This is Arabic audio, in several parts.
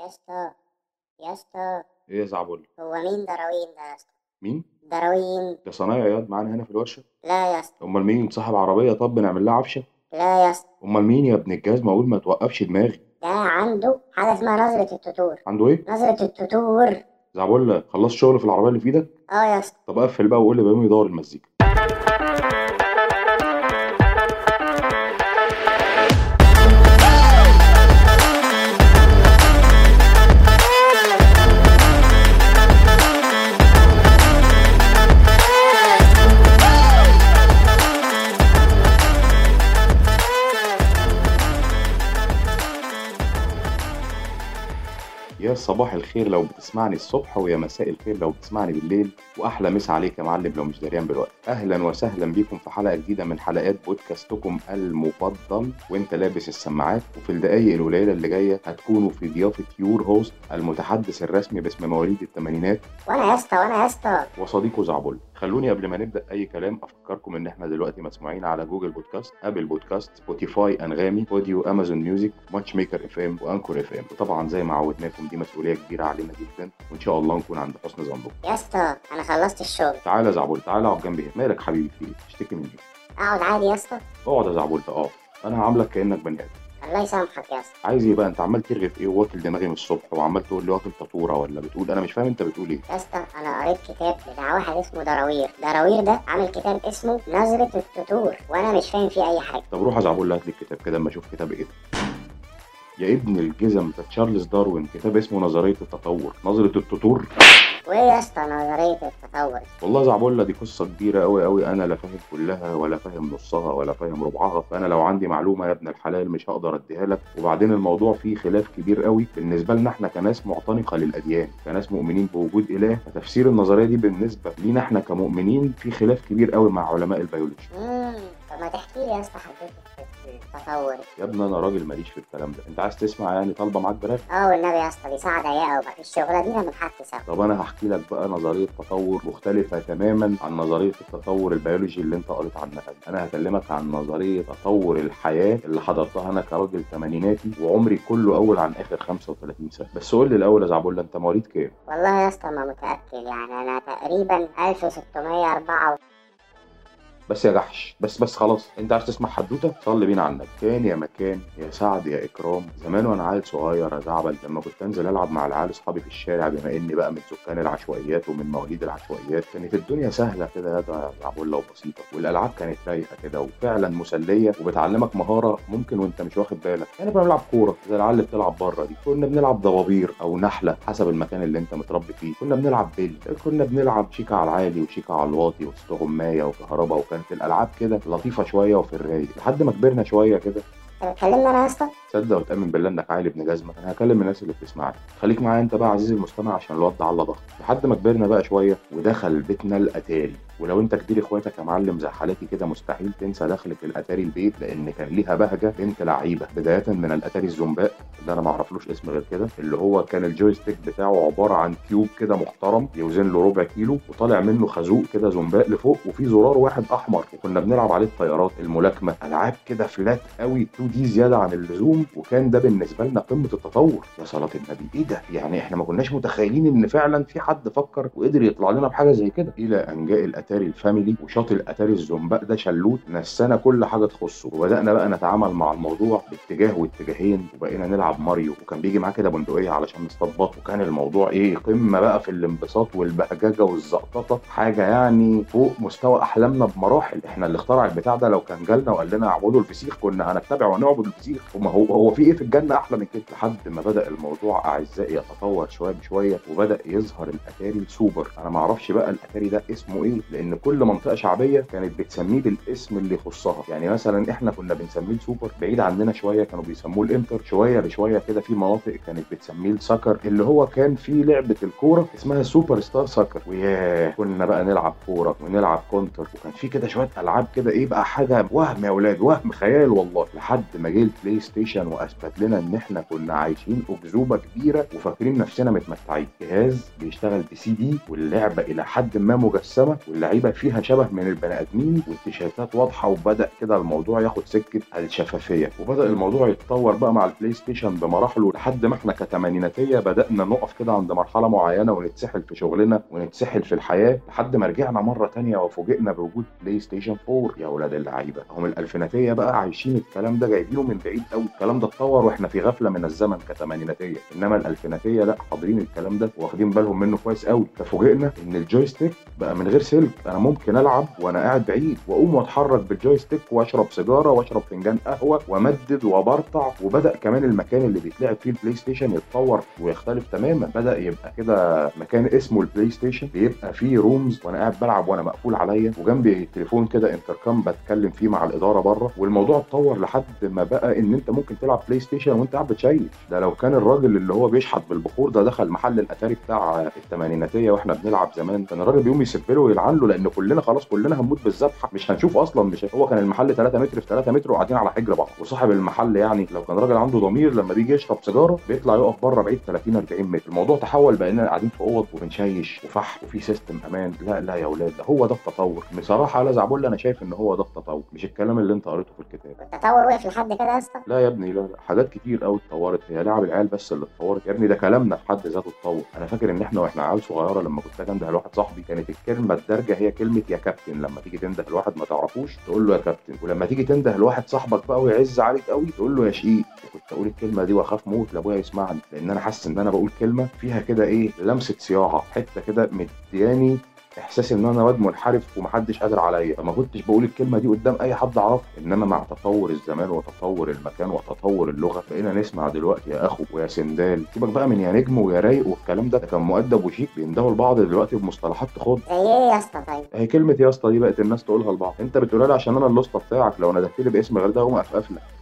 يا اسطى يا اسطى. إيه يا زعبول هو مين دراوين ده يا اسطى؟ مين؟ دراوين. ده صنايعي ياض معانا هنا في الورشة؟ لا يا اسطى. امال مين صاحب عربية؟ طب بنعمل لها عفشة؟ لا يا اسطى. امال مين يا ابن الجاز ما أقول ما توقفش دماغي. ده عنده حاجة اسمها نظرة التتور عنده إيه؟ نظرة التتور زعبول خلصت شغل في العربية اللي في إيدك؟ آه يا اسطى. طب قفل بقى وقول لي بقى يدور المزيكا. يا صباح الخير لو بتسمعني الصبح ويا مساء الخير لو بتسمعني بالليل وأحلى مسا عليك يا معلم لو مش دريان بالوقت. أهلا وسهلا بيكم في حلقة جديدة من حلقات بودكاستكم المفضل وإنت لابس السماعات. وفي الدقايق القليلة اللي جاية هتكونوا في ضيافة your host المتحدث الرسمي باسم مواليد الثمانينات. وأنا يا اسطى وأنا يا اسطى. وصديقه زعبل. خلوني قبل ما نبدأ أي كلام أفكركم إن إحنا دلوقتي مسموعين على Google Podcasts Apple Podcasts Spotify أنغامي audio Amazon Music Matchmaker FM و Anchor FM. وطبعا زي ما عودناكم دي مسؤولية كبيرة علينا جدا وإن شاء الله نكون عند حسن ظنكم. يا اسطى أنا خلصت الشغل. تعالى يا زعبول تعالى اقعد جنبي هنا. مالك حبيبي؟ في إيه تشتكي من إيه أقعد عادي يا اسطى. اقعد يا زعبول اقعد أنا هعاملك كأنك بني آدم. الله يسامحك يا اسطى عايز إيه بقى أنت عمال ترغي في إيه واكل دماغي من الصبح وعمال تقول لي واكل فطورة ولا بتقول أنا مش فاهم أنت بتقول إيه. يا اسطى أنا قريت كتاب بتاع واحد اسمه دراوين. دراوين ده عامل كتاب اسمه نظرة التتور وأنا مش فاهم فيه أي حاجة. طب روح يا زعبول هات لي الكتاب كده أما أشوف كتاب إيه. ده يا ابن الجزم ده تشارلز داروين كتاب اسمه نظرية التطور. نظرة التطور؟ وايه يا اسطى نظرية التطور والله زعبولة دي قصة كبيرة أوي أوي. أنا لا فاهم كلها ولا فاهم نصها ولا فاهم ربعها. فأنا لو عندي معلومة يا ابن الحلال مش هقدر أديها لك. وبعدين الموضوع فيه خلاف كبير أوي بالنسبة لنا إحنا كناس معتنقة للأديان كناس مؤمنين بوجود إله. فتفسير النظرية دي بالنسبة لينا إحنا كمؤمنين في خلاف كبير أوي مع علماء البيولوجي. طب ما تحكي لي يا اسطى حدوته التطور يا ابني أنا راجل ماليش في الكلام ده. أنت عايز تسمع يعني طالبة معاك براغ آه والنبي يا اسطى دي ساعة ضيقة ومفيش شغلة دينا بنحكي سوا طب أنا هحكي لك بقى نظرية تطور مختلفة تماما عن نظرية التطور البيولوجي اللي انت قريت عنها. دي. أنا هكلمك عن نظرية تطور الحياة اللي حضرتها أنا كراجل ثمانيناتي وعمري كله اول عن آخر 35 سنة. بس قول لي الأول يا زعبولة انت مواليد كام؟ والله يا اسطى ما متأكد يعني أنا تقريبا 1604 بس يا جحش بس بس خلاص انت عايز تسمع حدوتة؟ صلي بينا على النبي. كان يا مكان يا سعد يا إكرام. زمان وأنا عيل صغير يا زعبل لما كنت أنزل ألعب مع العيال أصحابي في الشارع بما إني بقى من سكان العشوائيات ومن مواليد العشوائيات كانت الدنيا سهلة كده يا زعبله وبسيطه والألعاب كانت رايقة كده وفعلا مسلية وبتعلمك مهارة ممكن وأنت مش واخد بالك. يعني كنا بنلعب كورة زي العيال اللي بتلعب بره دي. كنا بنلعب ضبابير أو نحلة حسب المكان اللي أنت متربي فيه. كنا بنلعب بيل كنا بنلعب شيكا على العالي وشيكا على الواطي واستغماية وكهرباء وكانت الألعاب كده لطيفة شوية وفي الرايق. لحد ما كبرنا شوية كده. انت بتكلمني أنا يا اسطى؟ تصدق وتأمن بالله إنك عالي ابن جزمة. أنا هكلم الناس اللي بتسمعني. خليك معايا أنت بقى عزيزي المستمع عشان ده على ضغط. لحد ما كبرنا بقى شوية ودخل بيتنا الأتاري. ولو انت كبير اخواتك يا معلم زي حالتي كده مستحيل تنسى دخلة الأتاري البيت لأن كان ليها بهجة بنت لعيبة. بداية من الأتاري الزومباء اللي أنا ما أعرفلوش اسم غير كده اللي هو كان ال joystick بتاعه عبارة عن cube كده محترم يوزن له ربع كيلو وطالع منه خازوق كده زومبة لفوق وفي زرار واحد أحمر وكنا بنلعب عليه الطيارات الملاكمة. ألعاب كده flat قوي 2 D زيادة عن اللزوم وكان ده بالنسبة لنا قمة التطور. يا صلاة النبي إيه ده؟ يعني إحنا ما كناش متخيلين إن فعلا في حد فكر وقدر يطلع لنا بحاجة زي كده. إلى أن جاء الأتاري الفاميلي وشاط الاتاري الزومبة ده شلوت نسانا كل حاجة تخصه. وبدأنا بقى نتعامل مع الموضوع باتجاه واتجاهين وبقينا نلعب ماريو. وكان بيجي معاه كده بندقية علشان نصطاد بط وكان الموضوع إيه قمة بقى في الانبساط والبهجة والزقططة. حاجة يعني فوق مستوى أحلامنا بمراحل. إحنا اللي اخترع البتاع ده لو كان جالنا وقال لنا اعبدوا الفسيخ كنا هنتبع ونعبد الفسيخ. وما هو هو في إيه في الجنة أحلى من كده؟ لحد ما بدأ الموضوع أعزائي يتطور شوية بشوية وبدأ يظهر الأتاري السوبر أنا ما أعرفش بقى الأتاري ده اسمه إيه لأن كل منطقة شعبية كانت بتسميه بالاسم اللي يخصها. يعني مثلا إحنا كنا بنسميه السوبر بعيد عننا شوية كانوا بيسموه ال Inter. شوية بشوية كده في مناطق كانت بتسميه ال soccer اللي هو كان فيه لعبة الكورة اسمها Superstar Soccer. وياه كنا بقى نلعب كورة ونلعب Contra. وكان في كده شوية ألعاب كده إيه بقى حاجة وهم يا أولاد وهم خيال والله. لحد ما جه ال PlayStation وأثبت لنا إن إحنا كنا عايشين أكذوبة كبيرة وفاكرين نفسنا متمتعين. جهاز بيشتغل بسي دي واللعبة إلى حد ما مجسمة واللي اللعيبه فيها شبه من البني آدمين والتيشيرتات واضحة وبدأ كده الموضوع ياخد سكة الشفافية. وبدأ الموضوع يتطور بقى مع ال PlayStation بمراحله لحد ما إحنا كتمانيناتية بدأنا نقف كده عند مرحلة معينة ونتسحل في شغلنا ونتسحل في الحياة لحد ما رجعنا مرة تانية وفوجئنا بوجود PlayStation 4 يا ولاد اللعيبة هم الألفيناتية بقى عايشين الكلام ده جايبينه من بعيد قوي الكلام ده اتطور وإحنا في غفلة من الزمن كتمانيناتية. إنما الألفيناتية لا حاضرين الكلام ده واخدين بالهم منه كويس قوي ففوجئنا إن ال joystick بقى من غير سلك. أنا ممكن ألعب وأنا قاعد بعيد وأقوم وأتحرك بال joystick وأشرب سيجارة وأشرب فنجان قهوة وأمدد وبرطع وبدأ كمان المكان اللي بيتلعب فيه ال PlayStation يتطور ويختلف تماما. بدأ يبقى كده مكان اسمه ال PlayStation. بيبقى فيه rooms وأنا قاعد بلعب وأنا مقفول عليا. وجنبي تليفون كده انتركام بتكلم فيه مع الإدارة بره. والموضوع اتطور لحد ما بقى إن أنت ممكن تلعب PlayStation وأنت قاعد بتشيش ده لو كان الراجل اللي هو بيشحت بالبخور ده دخل محل الأتاري بتاع الثمانيناتيه وإحنا بنلعب زمان. كان الراجل بيقوم يسب له. ويلعن له لأن كلنا خلاص كلنا هنموت بالذبحه مش هنشوف أصلا مش هو كان المحل 3 متر في 3 متر وقاعدين على حجر بعض. وصاحب المحل يعني لو كان راجل عنده ضمير لما بيجي يشرب سيجارة بيطلع يقف بره بعيد 30 40 متر. الموضوع تحول بقينا قاعدين في أوض وبنشيش وفحم وفي system أمان. لا لا يا أولاد ده هو ده التطور. بصراحة على زعبول أنا شايف إن هو ده التطور مش الكلام اللي أنت قريته في الكتاب. التطور وقف لحد كده يا اسطى؟ لا يا ابني لا لا. حاجات كتير قوي اتطورت. هي لعب العيال بس اللي اتطورت. يا ابني ده كلامنا في حد ذاته اتطور. أنا فاكر إن إحنا وإحنا عيال صغيرة لما كنت أجي انده لواحد صاحبي كانت الكلمة الدارجة هي كلمة يا كابتن لما تيجي تنده لواحد ما تعرفوش تقول له يا كابتن ولما تيجي تنده لواحد صاحبك بقى ويعز عليك قوي تقول له يا شقيق وكنت أقول الكلمة دي وأخاف موت لابويا يسمعني لأن أنا حاسس إن أنا بقول كلمة فيها كده إيه لمسة صياعة حتة كده مدياني احساس إن أنا واد منحرف ومحدش قادر عليا. فما كنتش بقول الكلمة دي قدام أي حد أعرفه إنما مع تطور الزمان وتطور المكان وتطور اللغة بقينا نسمع دلوقتي يا أخو ويا سندال. سيبك بقى من يا نجم ويا رايق والكلام ده كان مؤدب وشيك بيندهوا لبعض دلوقتي بمصطلحات تخض. زي إيه يا اسطى طيب؟ هي كلمة يا اسطى دي بقت الناس تقولها لبعض. أنت بتقولها لي عشان أنا الاسطى بتاعك لو ندهت لي باسم غير ده اقوم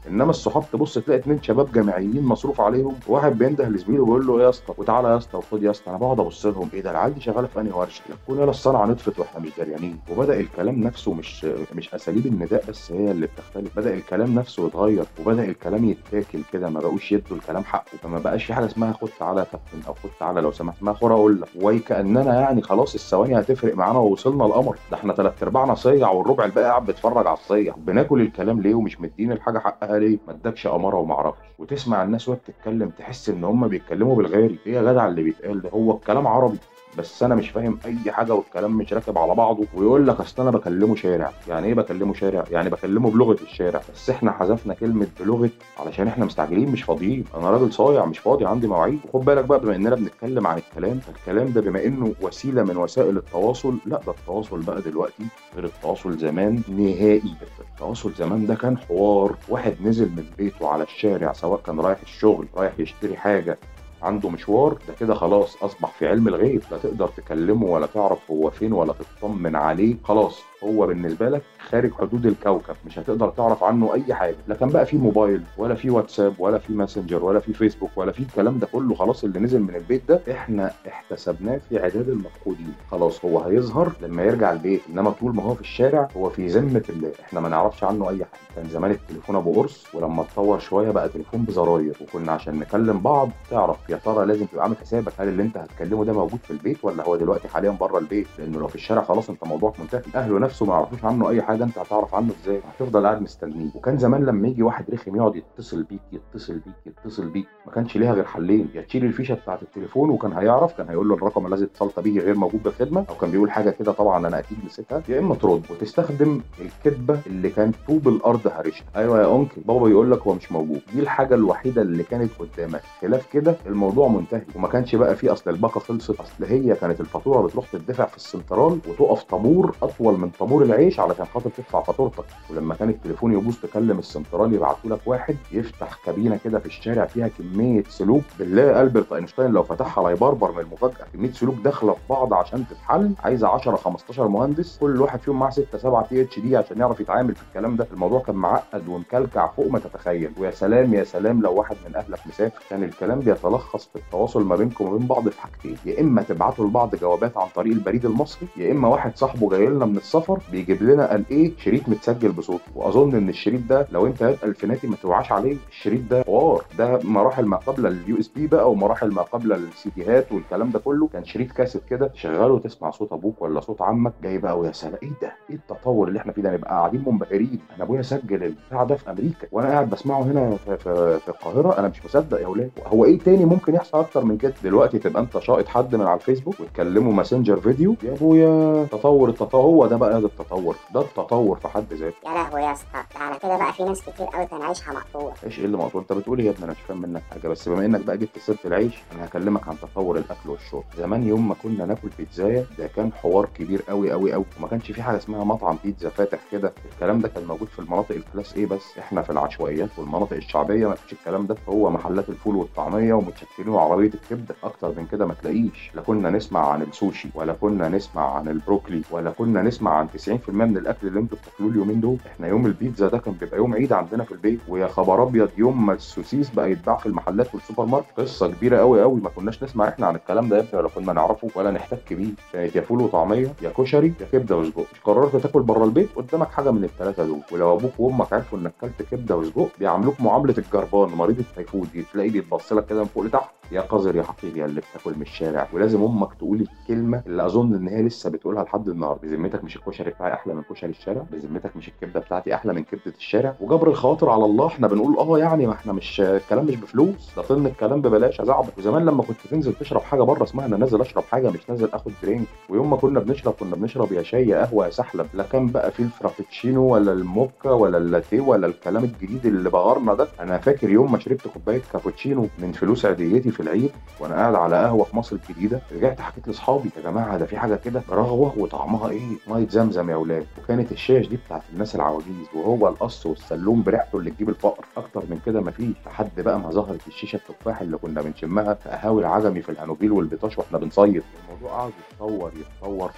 إنما الصحاب تبص تلاقي اتنين شباب جامعيين مصروف عليهم وواحد بينده لزميله ويقول له إيه يا اسطى وتعالى يا اسطى وخد يا اسطى أنا بقعد أبص لهم. إيه ده؟ العيال دي شغالة في أنهي ورشة؟ يكون يلا الصنعة نطفت وإحنا مش دريانين وبدأ الكلام نفسه مش مش أساليب النداء بس هي اللي بتختلف. بدأ الكلام نفسه يتغير وبدأ الكلام يتاكل كده ما بقوش يدوا الكلام حقه. فما بقاش في حاجة اسمها خد تعالى يا كابتن أو خد تعالى لو سمحت ما خد أقول لك. وكاننا يعني خلاص الثواني هتفرق معانا ووصلنا القمر ده إحنا ثلاث أرباعنا صيع والربع الباقي قاعد بيتفرج على الصيع. بناكل الكلام ليه ومش مدين الحاجة حقها ليه؟ ما ادكش أمارة وما أعرفش. وتسمع الناس وهي بتتكلم تحس إن هم بيتكلموا بالغالي. إيه يا جدع اللي بيتقال ده؟ هو الكلام عربي. بس أنا مش فاهم أي حاجة والكلام مش راكب على بعضه ويقول لك أصل أنا بكلمه شارع. يعني إيه بكلمه شارع؟ يعني بكلمه بلغة الشارع. بس إحنا حذفنا كلمة بلغة علشان إحنا مستعجلين مش فاضيين. أنا راجل صايع مش فاضي عندي مواعيد. وخد بالك بقى بما إننا بنتكلم عن الكلام فالكلام ده بما إنه وسيلة من وسائل التواصل لا ده التواصل بقى دلوقتي غير التواصل زمان نهائي. التواصل زمان ده كان حوار. واحد نزل من بيته على الشارع سواء كان رايح الشغل رايح يشتري حاجة عنده مشوار ده كده خلاص أصبح في علم الغيب لا تقدر تكلمه ولا تعرف هو فين ولا تطمن عليه خلاص. هو بالنسبة لك خارج حدود الكوكب مش هتقدر تعرف عنه أي حاجة. لا كان بقى في موبايل ولا في واتساب ولا في Messenger ولا في فيسبوك ولا في الكلام ده كله خلاص اللي نزل من البيت ده إحنا احتسبناه في عداد المفقودين. خلاص هو هيظهر لما يرجع البيت إنما طول ما هو في الشارع هو في ذمة الله. إحنا ما نعرفش عنه أي حاجة. كان زمان التليفون أبو قرص ولما اتطور شوية بقى تليفون بزراير. وكنا عشان نكلم بعض تعرف يا ترى لازم تبقى عامل حسابك هل اللي أنت هتكلمه ده موجود في البيت ولا هو دلوقتي حاليا بره البيت؟ لأنه لو في الشارع خلاص أنت موضوعك منتهي. أهله نفسه ما يعرفوش عنه أي حاجة أنت هتعرف عنه إزاي؟ هتفضل قاعد مستنيه. وكان زمان لما يجي واحد رخم يقعد يتصل بيك يتصل بيك يتصل بيك ما كانش ليها غير حلين. يا تشيل الفيشة بتاعت التليفون وكان هيعرف كان هيقول له الرقم الذي اتصلت به غير موجود بالخدمة أو كان بيقول حاجة كده طبعا أنا أكيد نسيتها. يا إما ترد وتستخدم الكذبة اللي كان طوب الأرض هرشها أيوه يا uncle بابا يقول لك هو مش موجود. دي الحاجة الوحيدة اللي كانت قدامك. خلاف كده الموضوع منتهي. وما كانش بقى فيه أصل الباقة خلصت. أصل هي كانت الفاتورة بتروح تدفع في السنترال وتقف طابور أطول من طابور العيش علشان خاطر تدفع فاتورتك. ولما كان التليفون يبوظ تكلم السنترال يبعتوا لك واحد يفتح كابينة كده في الشارع فيها كمية سلوك بالله ألبرت أينشتاين لو فتحها لا يبربر من المفاجأة. كمية سلوك داخلة في بعض عشان تتحل. عايزة 10 15 مهندس. كل واحد فيهم معاه 6 7 PhD عشان يعرف يتعامل في الكلام ده. الموضوع كان معقد ومكلكع فوق ما تتخيل. ويا سلام يا سلام لو واحد من أهلك مسافر. كان الكلام بيتلخص في التواصل ما بينكم وبين بعض في حاجتين. يا إما تبعتوا لبعض جوابات عن طريق البريد المصري يا إما واحد صاحبه جاي لنا من السفر السفر بيجيب لنا قال إيه شريط متسجل بصوت واظن إن الشريط ده لو انت حد الفيناتي ما توعاش عليه الشريط ده حوار. ده مراحل ما قبل ال USB بقى ومراحل ما قبل السيديهات والكلام ده كله. كان شريط كاسيت كده تشغله وتسمع صوت أبوك ولا صوت عمك؟ جاي بقى ويا سلام إيه ده؟ إيه التطور اللي إحنا فيه ده؟ نبقى قاعدين منبهرين. أنا أبويا سجل البتاع ده في أمريكا وأنا قاعد بسمعه هنا في, في, في القاهرة. أنا مش مصدق يا أولاد هو إيه تاني ممكن يحصل أكتر من كده؟ دلوقتي تبقى أنت شايط حد من على الفيسبوك وتكلمه ماسنجر فيديو يا أبويا تطور التطور هو ده بقى ده التطور ده التطور في حد ذاته. يا لهوي يا اسطى على كده بقى في ناس كتير قوي كان عيشها مقطوع إيش إيه اللي مقطوع انت بتقول يا ابني أنا مش فاهم منك حاجة بس بما إنك بقى جبت سيرة العيش أنا هكلمك عن تطور الأكل والشرب. زمان يوم ما كنا ناكل بيتزا ده كان حوار كبير قوي قوي قوي. وما كانش في حاجة اسمها مطعم بيتزا فاتح كده. الكلام ده كان موجود في المناطق ال class A بس. إحنا في العشوائيات والمناطق الشعبية ما فيش الكلام ده. هو محلات الفول والطعمية ومتشكلين وعربية الكبدة. أكتر من كده ما تلاقيش. لا كنا نسمع عن السوشي ولا كنا نسمع عن البروكلي ولا كنا نسمع عن 90% من الأكل اللي أنتوا بتاكلوه اليومين دول. إحنا يوم البيتزا ده كان بيبقى يوم عيد عندنا في البيت ويا خبر أبيض يوم ما السوسيس بقى يتباع في المحلات والسوبر ماركت قصة كبيرة قوي قوي ما كناش نسمع إحنا عن الكلام ده يا ابني ولا كنا نعرفه ولا نحتك بيه. كانت يا فول وطعمية يا كشري يا كبدة وسجق. قررت تاكل بره البيت؟ قدامك حاجة من الثلاثه دول. ولو أبوك وأمك عرفوا إنك كلت كبدة وسجق بيعاملوك معاملة الجربان مريض التيفود. تلاقيه بيتبص لك كده من فوق لتحت. يا قذر يا حقير يا اللي بتاكل من الشارع. ولازم أمك تقول الكلمة اللي أظن إن هي لسه بتقولها لحد النهارده. بذمتك مش الكشري. بتاعي أحلى من كشري الشارع بذمتك مش الكبدة بتاعتي أحلى من كبدة الشارع. وجبر الخواطر على الله إحنا بنقول آه يعني ما إحنا مش الكلام مش بفلوس. ده طن الكلام ببلاش يا زعبط وزمان لما كنت تنزل تشرب حاجة بره اسمها أنا نازل أشرب حاجة مش نازل آخد درينك ويوم ما كنا بنشرب كنا بنشرب يا شاي يا قهوة يا سحلب. لا كان بقى في الفرابتشينو ولا الموكا ولا اللاتيه ولا الكلام الجديد اللي بغرنا ده. أنا فاكر يوم ما شربت كوباية كابوتشينو من فلوس عيديتي في العيد وأنا قاعد على قهوة في مصر الجديدة رجعت حكيت لأصحابي يا جماعة ده في حاجة كده؟ رغوة وطعمها إيه؟ مية زمزم يا أولاد وكانت الشيش دي بتاعت الناس العواجيز وهو القص والسلوم بريحته اللي تجيب الفقر. أكتر من كده مفيش لحد بقى ما ظهرت الشيشة التفاح اللي كنا بنشمها في قهاوي العجمي في الهانوفيل والبيطاش وإحنا بنصيف الموضوع قعد يتطور يتطور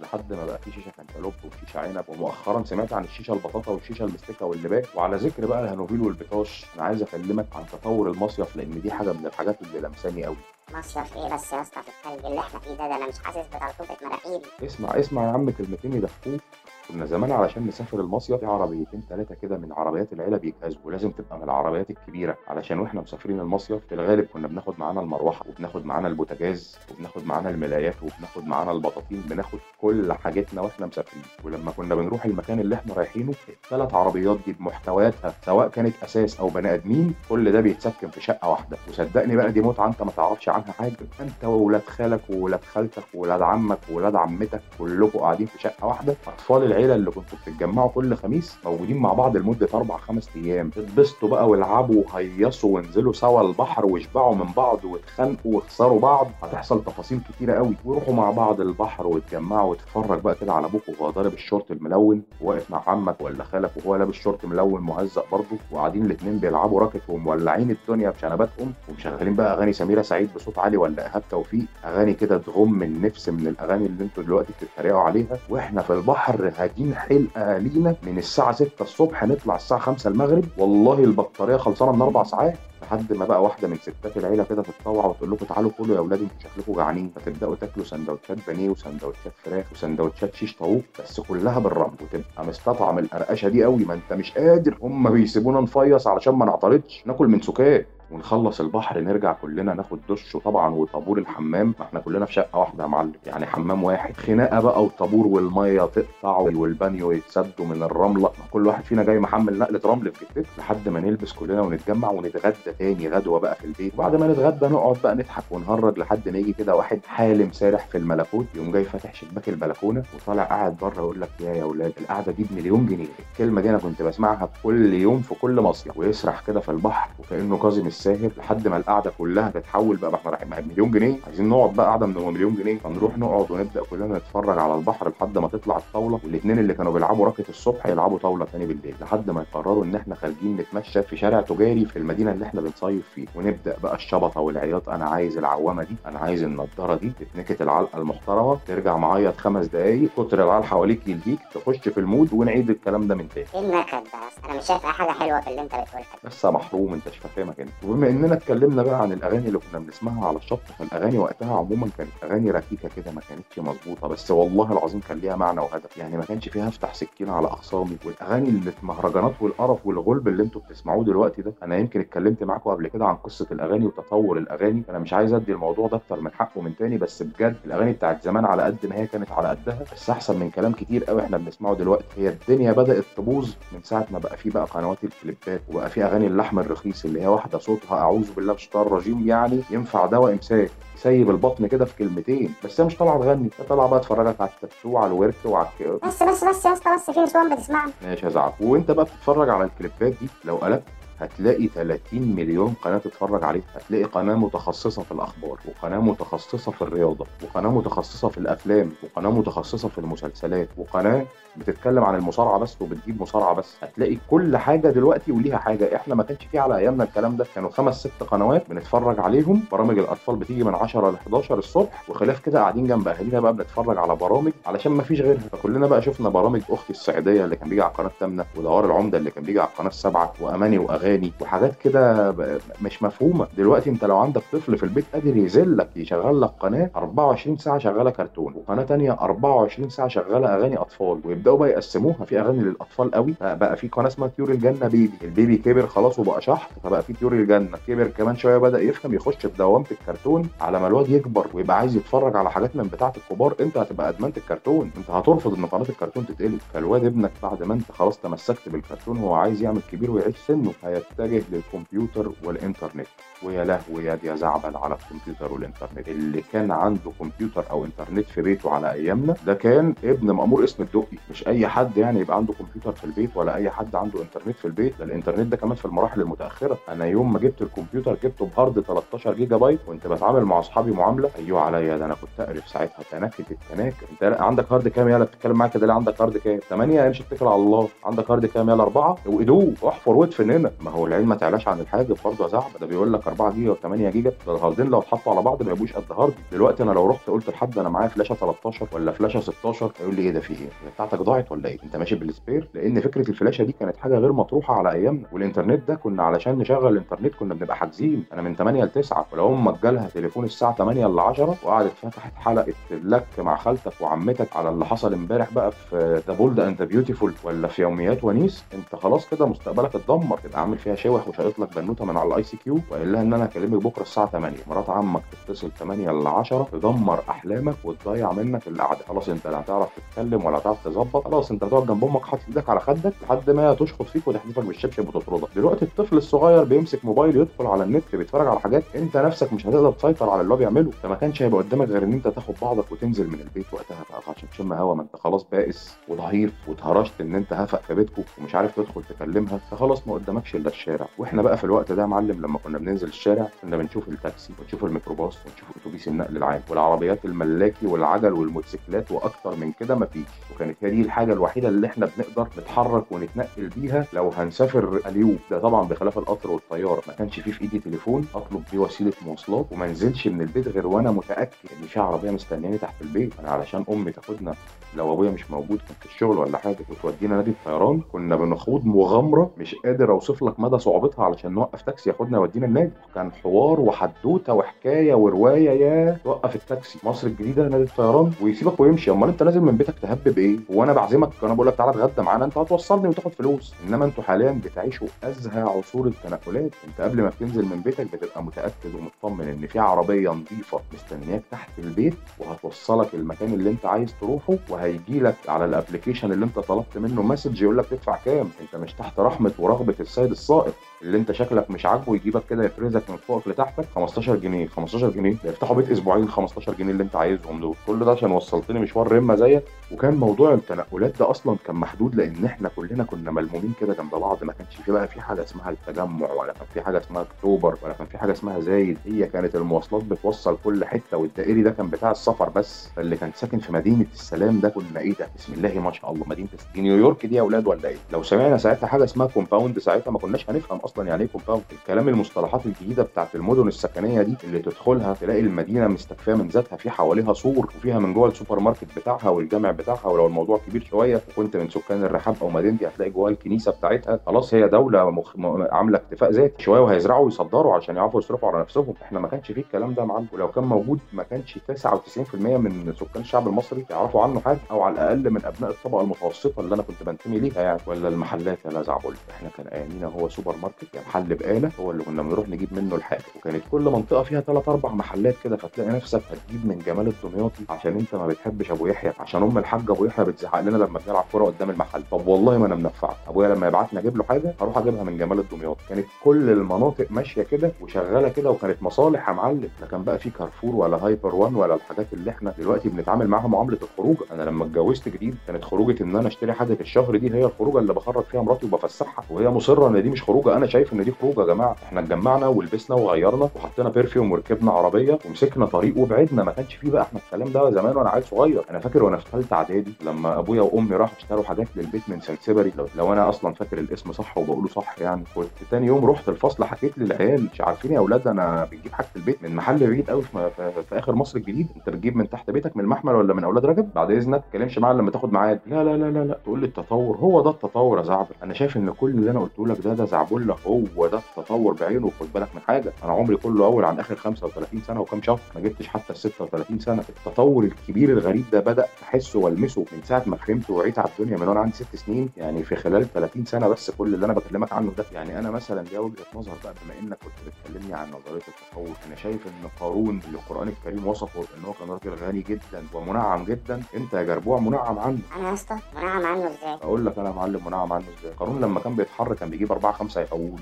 لحد ما بقى في شيشة كانتالوب وشيشة عنب. ومؤخرا سمعت عن الشيشة البطاطا والشيشة المستكة واللباك. وعلى ذكر بقى الهانوفيل والبيطاش أنا عايز أكلمك عن تطور المصيف لأن دي حاجة من الحاجات اللي لمساني قوي مصيف إيه بس يا اسطى في التلج اللي إحنا فيه ده؟ ده أنا مش حاسس بطرطوفة مناخيري اسمع اسمع يا عم كلمتين يدفوك. كنا زمان علشان نسافر المصيف في عربيتين ثلاثة كده من عربيات العيلة بيجهزوا ولازم تبقى من العربيات الكبيرة علشان وإحنا مسافرين المصيف في الغالب كنا بناخد معانا المروحة وبناخد معانا البوتاجاز وبناخد معانا الملايات وبناخد معانا البطاطين بناخد كل حاجتنا وإحنا مسافرين. ولما كنا بنروح المكان اللي إحنا رايحينه الثلاث عربيات دي بمحتوياتها سواء كانت أساس أو بني آدمين كل ده بيتسكن في شقة واحدة. وصدقني بقى دي متعة أنت ما تعرفش عنها حاجة. أنت وولاد خالك وولاد خالتك وولاد عمك وولاد عمتك كلكم قاعدين في شقة واحدة أطفال العيلة اللي كنتوا بتتجمعوا كل خميس موجودين مع بعض لمدة أربع خمس أيام. تتبسطوا بقى والعبوا وهيصوا وانزلوا سوا البحر واشبعوا من بعض واتخانقوا واخسروا بعض. هتحصل تفاصيل كتيرة قوي. وروحوا مع بعض البحر واتجمعوا وتتفرج بقى كده على أبوك وهو ضارب الشورت الملون. واقف مع عمك ولا خالك وهو لابس شورت ملون مهزق برضه؟ وقاعدين الاثنين بيلعبوا racket ومولعين الدنيا بشنباتهم ومشغلين بقى أغاني سميرة سعيد بصوت عالي ولا إيهاب توفيق. أغاني كده تغم النفس من الأغاني اللي أنتوا دلوقتي بتتريقوا عليها. وإحنا في البحر هاجين حلقه لينا من الساعة 6 الصبح نطلع الساعة 5 المغرب. والله البطارية خلصانة من أربع ساعات لحد ما بقى واحدة من ستات العيلة كده تتطوع وتقول لكم تعالوا كلوا يا أولاد أنتوا شكلكم جعانين فتبدأوا تاكلوا سندوتشات بانيه وسندوتشات فراخ وسندوتشات شيش طاووق بس كلها بالرمل. وتبقى مستطعم القرقشة دي قوي ما انت مش قادر. هم بيسيبونا نفيص علشان ما نعترضش. ناكل من سكات. ونخلص البحر نرجع كلنا ناخد دش وطبعا وطابور الحمام. ما إحنا كلنا في شقة واحدة يا معلم يعني حمام واحد. خناقة بقى وطابور والمية تقطع والبانيو يتسدوا من الرملة. ما كل واحد فينا جاي محمل نقلة رمل في كتفه لحد ما نلبس كلنا ونتجمع ونتغدى تاني غدوة بقى في البيت. وبعد ما نتغدى نقعد بقى نضحك ونهرج لحد ما يجي كده واحد حالم سارح في الملكوت يقوم جاي فاتح شباك البلكونة وطالع قاعد بره يقول لك يا يا أولاد القعدة دي بمليون جنيه. الكلمة دي أنا كنت بسمعها كل يوم في كل مصيف. ويسرح كده في البحر وكأنه كاظم الساهر لحد ما القعدة كلها تتحول بقى ما إحنا رايحين مليون جنيه. عايزين نقعد بقى قعدة من مليون جنيه. فنروح نقعد ونبدأ كلنا نتفرج على البحر لحد ما تطلع الطاولة. والاثنين اللي كانوا بيلعبوا racket الصبح يلعبوا طاولة تاني بالليل لحد ما يقرروا إن إحنا خارجين نتمشى في شارع تجاري في المدينة اللي إحنا بنصيف فيه ونبدأ بقى الشبطة والعياط أنا عايز العوامة دي أنا عايز النضارة دي. تتنكت العلقة المحترمة ترجع معيط خمس دقايق كتر العيال حواليك يلهيك تخش في ال mood ونعيد الكلام ده من تاني. إيه النكد ده؟ أنا مش شايف أي حاجة حلوة في اللي أنت بتقولها. بس يا محروم أنت مش فاهمك أنت. وبما إننا اتكلمنا بقى عن الأغاني اللي كنا بنسمعها على الشط فالأغاني وقتها عموما كانت أغاني ركيكة كده ما كانتش مظبوطة بس والله العظيم كان ليها معنى وهدف. يعني ما كانش فيها أفتح سكين على أخصامي. والأغاني اللي المهرجانات والقرف والغلب اللي أنتوا بتسمعوه دلوقتي ده أنا يمكن اتكلمت معاكم قبل كده عن قصة الأغاني وتطور الأغاني أنا مش عايز أدي الموضوع ده أكتر من حقه من تاني بس بجد الأغاني بتاعت زمان على قد ما هي كانت على قدها بس أحسن من كلام كتير قوي إحنا بنسمعه دلوقتي. هي الدنيا بدأت تبوظ من ساعة ما بقى في بقى قنوات الكليبات وبقى في أغاني اللحم الرخيص اللي هي واحدة صوتها أعوذ بالله من الشيطان الرجيم. يعني ينفع دواء إمساك؟ سيب البطن كده في كلمتين. بس هي مش طالعة تغني. هي طالعة بقى تفرجك على التاتو على الورك وعلى. بس بس بس يا اسطى بس في نسوان بتسمعني ماشي يا زعبل وأنت بقى بتتفرج على الكليبات دي لو قلبت هتلاقي 30 مليون قناة تتفرج عليها. هتلاقي قناة متخصصة في الأخبار وقناة متخصصة في الرياضة وقناة متخصصة في الأفلام وقناة متخصصة في المسلسلات وقناة بتتكلم عن المصارعة بس وبتجيب مصارعة بس. هتلاقي كل حاجة دلوقتي وليها حاجة. إحنا ما كانش في على أيامنا الكلام ده. كانوا خمس ست قنوات بنتفرج عليهم. برامج الأطفال بتيجي من 10 ل 11 الصبح وخلاف كده قاعدين جنب أهالينا بقى بنتفرج على برامج علشان ما فيش غيرها. فكلنا بقى شفنا برامج أختي الصعيديه اللي كان بيجي على القناة الثامنة ودوار العمدة اللي كان بيجي على القناة السابعة وأماني وأغاني وحاجات كده مش مفهومة. دلوقتي أنت لو عندك طفل في البيت قادر يذلك يشغل لك قناة 24 ساعة شغالة كرتون وقناة تانية 24 ساعة شغالة أغاني أطفال ويبدأوا بقى يقسموها. في أغاني للأطفال قوي. بقى بقى في قناة اسمها طيور الجنة بيبي. ال baby كبر خلاص وبقى شحط. فبقى في طيور الجنة. كبر كمان شوية بدا يفهم يخش في دوامة الكرتون على ما الواد يكبر ويبقى عايز يتفرج على حاجات من بتاعة الكبار. أنت هتبقى أدمنت الكرتون. أنت هترفض إن قناة الكرتون تتقلب. فالواد ابنك بعد ما أنت خلاص تمسكت بالكرتون هو عايز يعمل كبير ويعيش سنه. هيتجه للكمبيوتر والإنترنت. ويا لهوي يا دي زعبل على الكمبيوتر والإنترنت. اللي كان عنده كمبيوتر أو إنترنت في بيته على أيامنا ده كان ابن مأمور قسم الدقي. مش أي حد يعني يبقى عنده كمبيوتر في البيت ولا أي حد عنده إنترنت في البيت. ده الإنترنت ده كمان في المراحل المتأخرة. أنا يوم ما جبت الكمبيوتر جبته ب hard 13 جيجا بايت كنت بتعامل مع أصحابي معاملة. أيوه عليا ده أنا كنت أقرف ساعتها. تناكه التناكه أنت عندك hard كام يلا بتتكلم معاك كده عندك hard كام؟ 8 امشي اتكل على الله. عندك hard كام يلا 4 وادوه احفر وادفن هنا. ما هو العين ما تعلاش عن الحاجب برضه يا زعبل ده بيقول لك 4 جيجا و8 جيجا الهاردين لو اتحطوا على بعض ما يبقوش قد hard دلوقتي أنا لو رحت قلت لحد أنا معايا فلاشة 13 ولا فلاشة 16 هيقول لي إيه ده في إيه؟ بتاعتك ضاعت ولا إيه؟ أنت ماشي بال spare؟ لأن فكرة الفلاشة دي كانت حاجة غير مطروحة على أيامنا. والإنترنت ده كنا علشان نشغل الإنترنت كنا بنبقى حاجزين. أنا من 8 ل 9 ولو أمك جالها تليفون الساعة 8 ل 10 وقعدت فتحت حلقة لك مع خالتك وعمتك على اللي حصل امبارح بقى في The Bold and Beautiful ولا في يوميات ونيس أنت خلاص كده مستقبلك اتدمر. تبقى عامل فيها روش وشاقط لك بنوتة من على ال ICQ وقايل لها إن أنا هكلمك بكرة الساعة 8 مرات عمك تتصل 8 ل 10 تدمر أحلامك وتضيع منك القعدة. خلاص أنت لا هتعرف تتكلم ولا هتعرف تظبط. خلاص أنت هتقعد جنب أمك حاطط إيدك على خدك لحد ما تشخط فيك وتحدفك بالشبشب وتطردك. دلوقتي الطفل الصغير بيمسك موبايل يدخل على النت بيتفرج على حاجات أنت نفسك مش هتقدر تسيطر على اللي هو بيعمله. فما كانش هيبقى قدامك غير إن أنت تاخد بعضك وتنزل من البيت وقتها بقى. عشان تشم هوا ما أنت خلاص بائس وضعيف واتهرشت إن أنت هفق في بيتكم ومش عارف تدخل تكلمها. فخلاص ما قدامكش إلا الشارع. وإحنا بقى في الوقت ده معلم لما كنا بننزل الشارع كنا بنشوف التاكسي ونشوف الميكروباص ونشوف أتوبيس النقل العام والعربيات الملاكي والعجل والموتوسيكلات وأكتر من كده مفيش. وكانت هي دي الحاجة الوحيدة اللي إحنا بنقدر نتحرك ونتنقل بيها لو هنسافر أليوب. ده طبعا بخلاف القطر والطيارة. ما كانش فيه في إيدي تليفون أطلب بيه وسيلة مواصلات وما انزلش من البيت غير وأنا متأكد إن في عربية مستنياني تحت البيت. أنا علشان أمي تاخدنا لو أبويا مش موجود كان في الشغل ولا حاجة وتودينا نادي الطيران كنا بنخوض مغامرة مش قادر أوصف لك مدى صعوبتها علشان نوقف تاكسي ياخدنا يودينا النادي. كان حوار وحدوتة وحكاية ورواية يا توقف التاكسي. مصر الجديدة نادي الطيران. ويسيبك ويمشي. أمال أنت نازل من بيتك تهبب إيه وأنا بعزمك. أنا بقول لك تعالى اتغدى معانا. أنت هتوصلني وتاخد فلوس. إنما أنتوا حاليا بتعيشوا أزهى عصور التنقلات. أنت قبل ما بتنزل من بيتك بتبقى متأكد ومطمن إن في عربية نظيفة مستنياك تحت البيت وهتوصلك المكان اللي أنت عايز تروحه وهيجي لك على ال application اللي انت طلبت منه message يقول لك تدفع كام؟ انت مش تحت رحمة ورغبة السيد السائق اللي انت شكلك مش عاجبه يجيبك كده يفرزك من فوقك لتحتك 15 جنيه 15 جنيه يفتحوا بيت أسبوعين 15 جنيه اللي انت عايزهم دول. كل ده عشان وصلتني مشوار رمه زيك. وكان موضوع التنقلات ده أصلا كان محدود لأن إحنا كلنا كنا ملمومين كده جنب بعض. ما كانش في بقى في حاجة اسمها التجمع ولا كان في حاجة اسمها أكتوبر ولا كان في حاجة اسمها زايد. هي كانت المواصلات بتوصل كل حتة والدائري ده كان بتاع السفر بس. فاللي كان ساكن في مدينة السلام ده كنا إيه ده؟ بسم الله ما شاء الله. مدينة دي نيويورك دي يا أولاد ولا إيه؟ لو سمعنا ساعتها حاجة اسمها compound ساعتها ما كناش هنفهم أصلا يعني إيه الكلام المصطلحات الجديدة بتاعت المدن السكنية دي اللي تدخلها تلاقي المدينة مستكفية من ذاتها في حواليها سور وفيها من جوه السوبر ماركت بتاعها والجامع بتاعها ولو الموضوع كبير شوية وكنت من سكان الرحاب أو مدينتي هتلاقي جواها الكنيسة بتاعتها. خلاص هي دولة مخ... م- عاملة اكتفاء ذاتي. شوية وهيزرعوا ويصدروا عشان يعرفوا يصرفوا على نفسهم. إحنا ما كانش فيه الكلام ده معلم. ولو كان موجود ما كانش 99% من سكان الشعب المصري يعرفوا عنه حاجة أو على الأقل من أبناء الطبقة المتوسطة اللي أنا كنت بنتمي ليها يعني. ولا المحلات يا زعبلة إحنا كان أيامينا هو سوبر ماركت يعني محل بقاله هو اللي كنا بنروح نجيب منه الحاجة. وكانت كل منطقة فيها ثلاث أربع محلات كده فتلاقي نفسك هتجيب من جمال الدمياطي عشان أنت ما بتحبش أبو يحيى عشان أم الحاج أبو يحيى بتزعق لنا لما بنلعب كورة قدام المحل. طب والله ما أنا منفعك. أبويا لما يبعتني أجيب له حاجة هروح أجيبها من جمال الدمياطي. كانت كل المناطق ماشية كده وشغالة كده وكانت مصالح يا معلم. لا كان بقى في كارفور ولا Hyper One ولا الحاجات اللي إحنا دلوقتي بنتعامل معاها معاملة الخروجة. أنا لما اتجوزت جديد كانت خروجة إن أنا أشتري حاجة الشهر دي هي الخروجة اللي بخرج فيها مراتي وبفسحها وهي مصرة إن دي مش خروجة. أنا شايف إن دي خروجة يا جماعة. إحنا اتجمعنا ولبسنا وغيرنا وحطينا perfume وركبنا عربية ومسكنا طريق وبعدنا. ما كانش فيه بقى إحنا الكلام ده زمان وأنا عيل صغير. أنا فاكر وأنا في ثالثه إعدادي لما أبويا وأمي راحوا اشتروا حاجات للبيت من Sainsbury لو, لو أنا أصلا فاكر الاسم صح وبقوله صح يعني. كنت تاني يوم رحت الفصل حكيت للعيال مش عارفين يا أولاد أنا بنجيب حاجة البيت من محل بعيد قوي في, في, في آخر مصر الجديد. أنت بتجيب من تحت بيتك من المحمل ولا من أولاد رجب؟ بعد إذنك ما معايا لما تاخد ميعاد لا لا لا لا لا. تقول لي التطور. هو ده التطور يا زعبل أنا شايف إن كل اللي أنا قلته لك ده ده زعبله هو ده التطور بعينه خد بالك من حاجة أنا عمري كله أول عن آخر 35 سنة وكام شهر ما جبتش حتى ال 36 سنة. التطور الكبير الغريب ده بدأ أحسه وألمسه من ساعة ما فهمت وعيت على الدنيا من وأنا عندي ست سنين يعني في خلال 30 سنة بس كل اللي أنا بكلمك عنه ده. يعني أنا مثلا دي وجهة نظر بقى بما إنك كنت بتكلمني عن نظرية التطور أنا شايف إن قارون اللي القران الكريم وصفه إن هو كان راجل غني جدا ومنعم جدا. أنت يا جربوع منعم عنه. أنا يا اسطى منعم عنه إزاي؟ أقول لك أنا يا معلم منعم عنه إزاي. قارون لما كان بيتحر كان بيجيب أربعة خمسة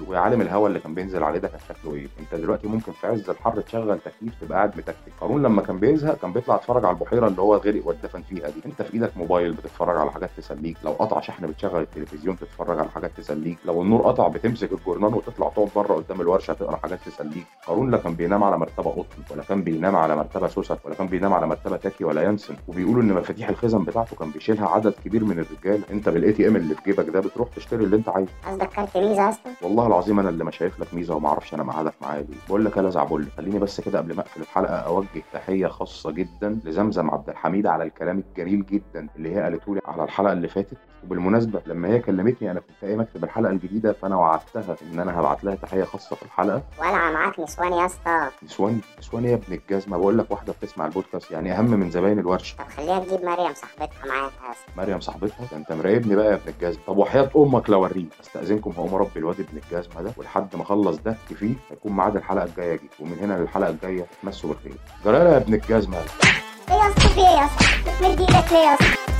ويا عالم الهواء اللي كان بينزل عليه ده كان شكله إيه؟ أنت دلوقتي ممكن في عز الحر تشغل تكييف تبقى قاعد متكتك. قارون لما كان بيزهق كان بيطلع يتفرج على البحيرة اللي هو غرق واتدفن فيها دي. أنت في إيدك موبايل بتتفرج على حاجات تسليك. لو قطع شحن بتشغل التلفزيون تتفرج على حاجات تسليك. لو النور قطع بتمسك الجورنال وتطلع تقعد بره قدام الورشة تقرأ حاجات تسليك. قارون لا كان بينام على مرتبة قطن ولا كان بينام على مرتبة سوست ولا كان بينام على مرتبة تاكي ولا يانسن وبيقولوا إن مفاتيح الخزن بتاعته كان بيشيلها عدد كبير من الرجال. أنت بال ATM اللي في جيبك ده بتروح تشتري اللي أنت عايزه. قصدك كارت اسطى والله العظيم أنا اللي ما شايف لك ميزة وما أعرفش أنا مقعدك معايا ليه بقول لك يا زعبل خليني بس كده قبل ما أقفل الحلقة أوجه تحية خاصة جدا لزمزم عبد الحميد على الكلام الجميل جدا اللي هي قالته لي على الحلقة اللي فاتت. وبالمناسبة لما هي كلمتني أنا كنت قايم أكتب الحلقة الجديدة فأنا وعدتها إن أنا هبعت لها تحية خاصة في الحلقة. ولع معاك نسوان يا أسطى. نسوان؟ نسوان يا ابن الجزمة. بقول لك واحدة بتسمع البودكاست يعني أهم من زباين الورشة. طب خليها تجيب مريم صاحبتها معاها يا أسطى. مريم صاحبتها؟ أنت مراقبني بقى يا ابن الجزمة. طب وحياة أمك لو أوريك. أستأذنكم هقوم أربي الواد ابن الجزمة ده ولحد ما أخلص ده فيه هيكون ميعاد الحلقة الجاية جه ومن هنا للحلقة الجاية تمسوا بالخير. جلاله يا ابن الجزمة. إيه يا أسطى؟ إيه يا أسطى؟ إيدك ليه يا أسطى؟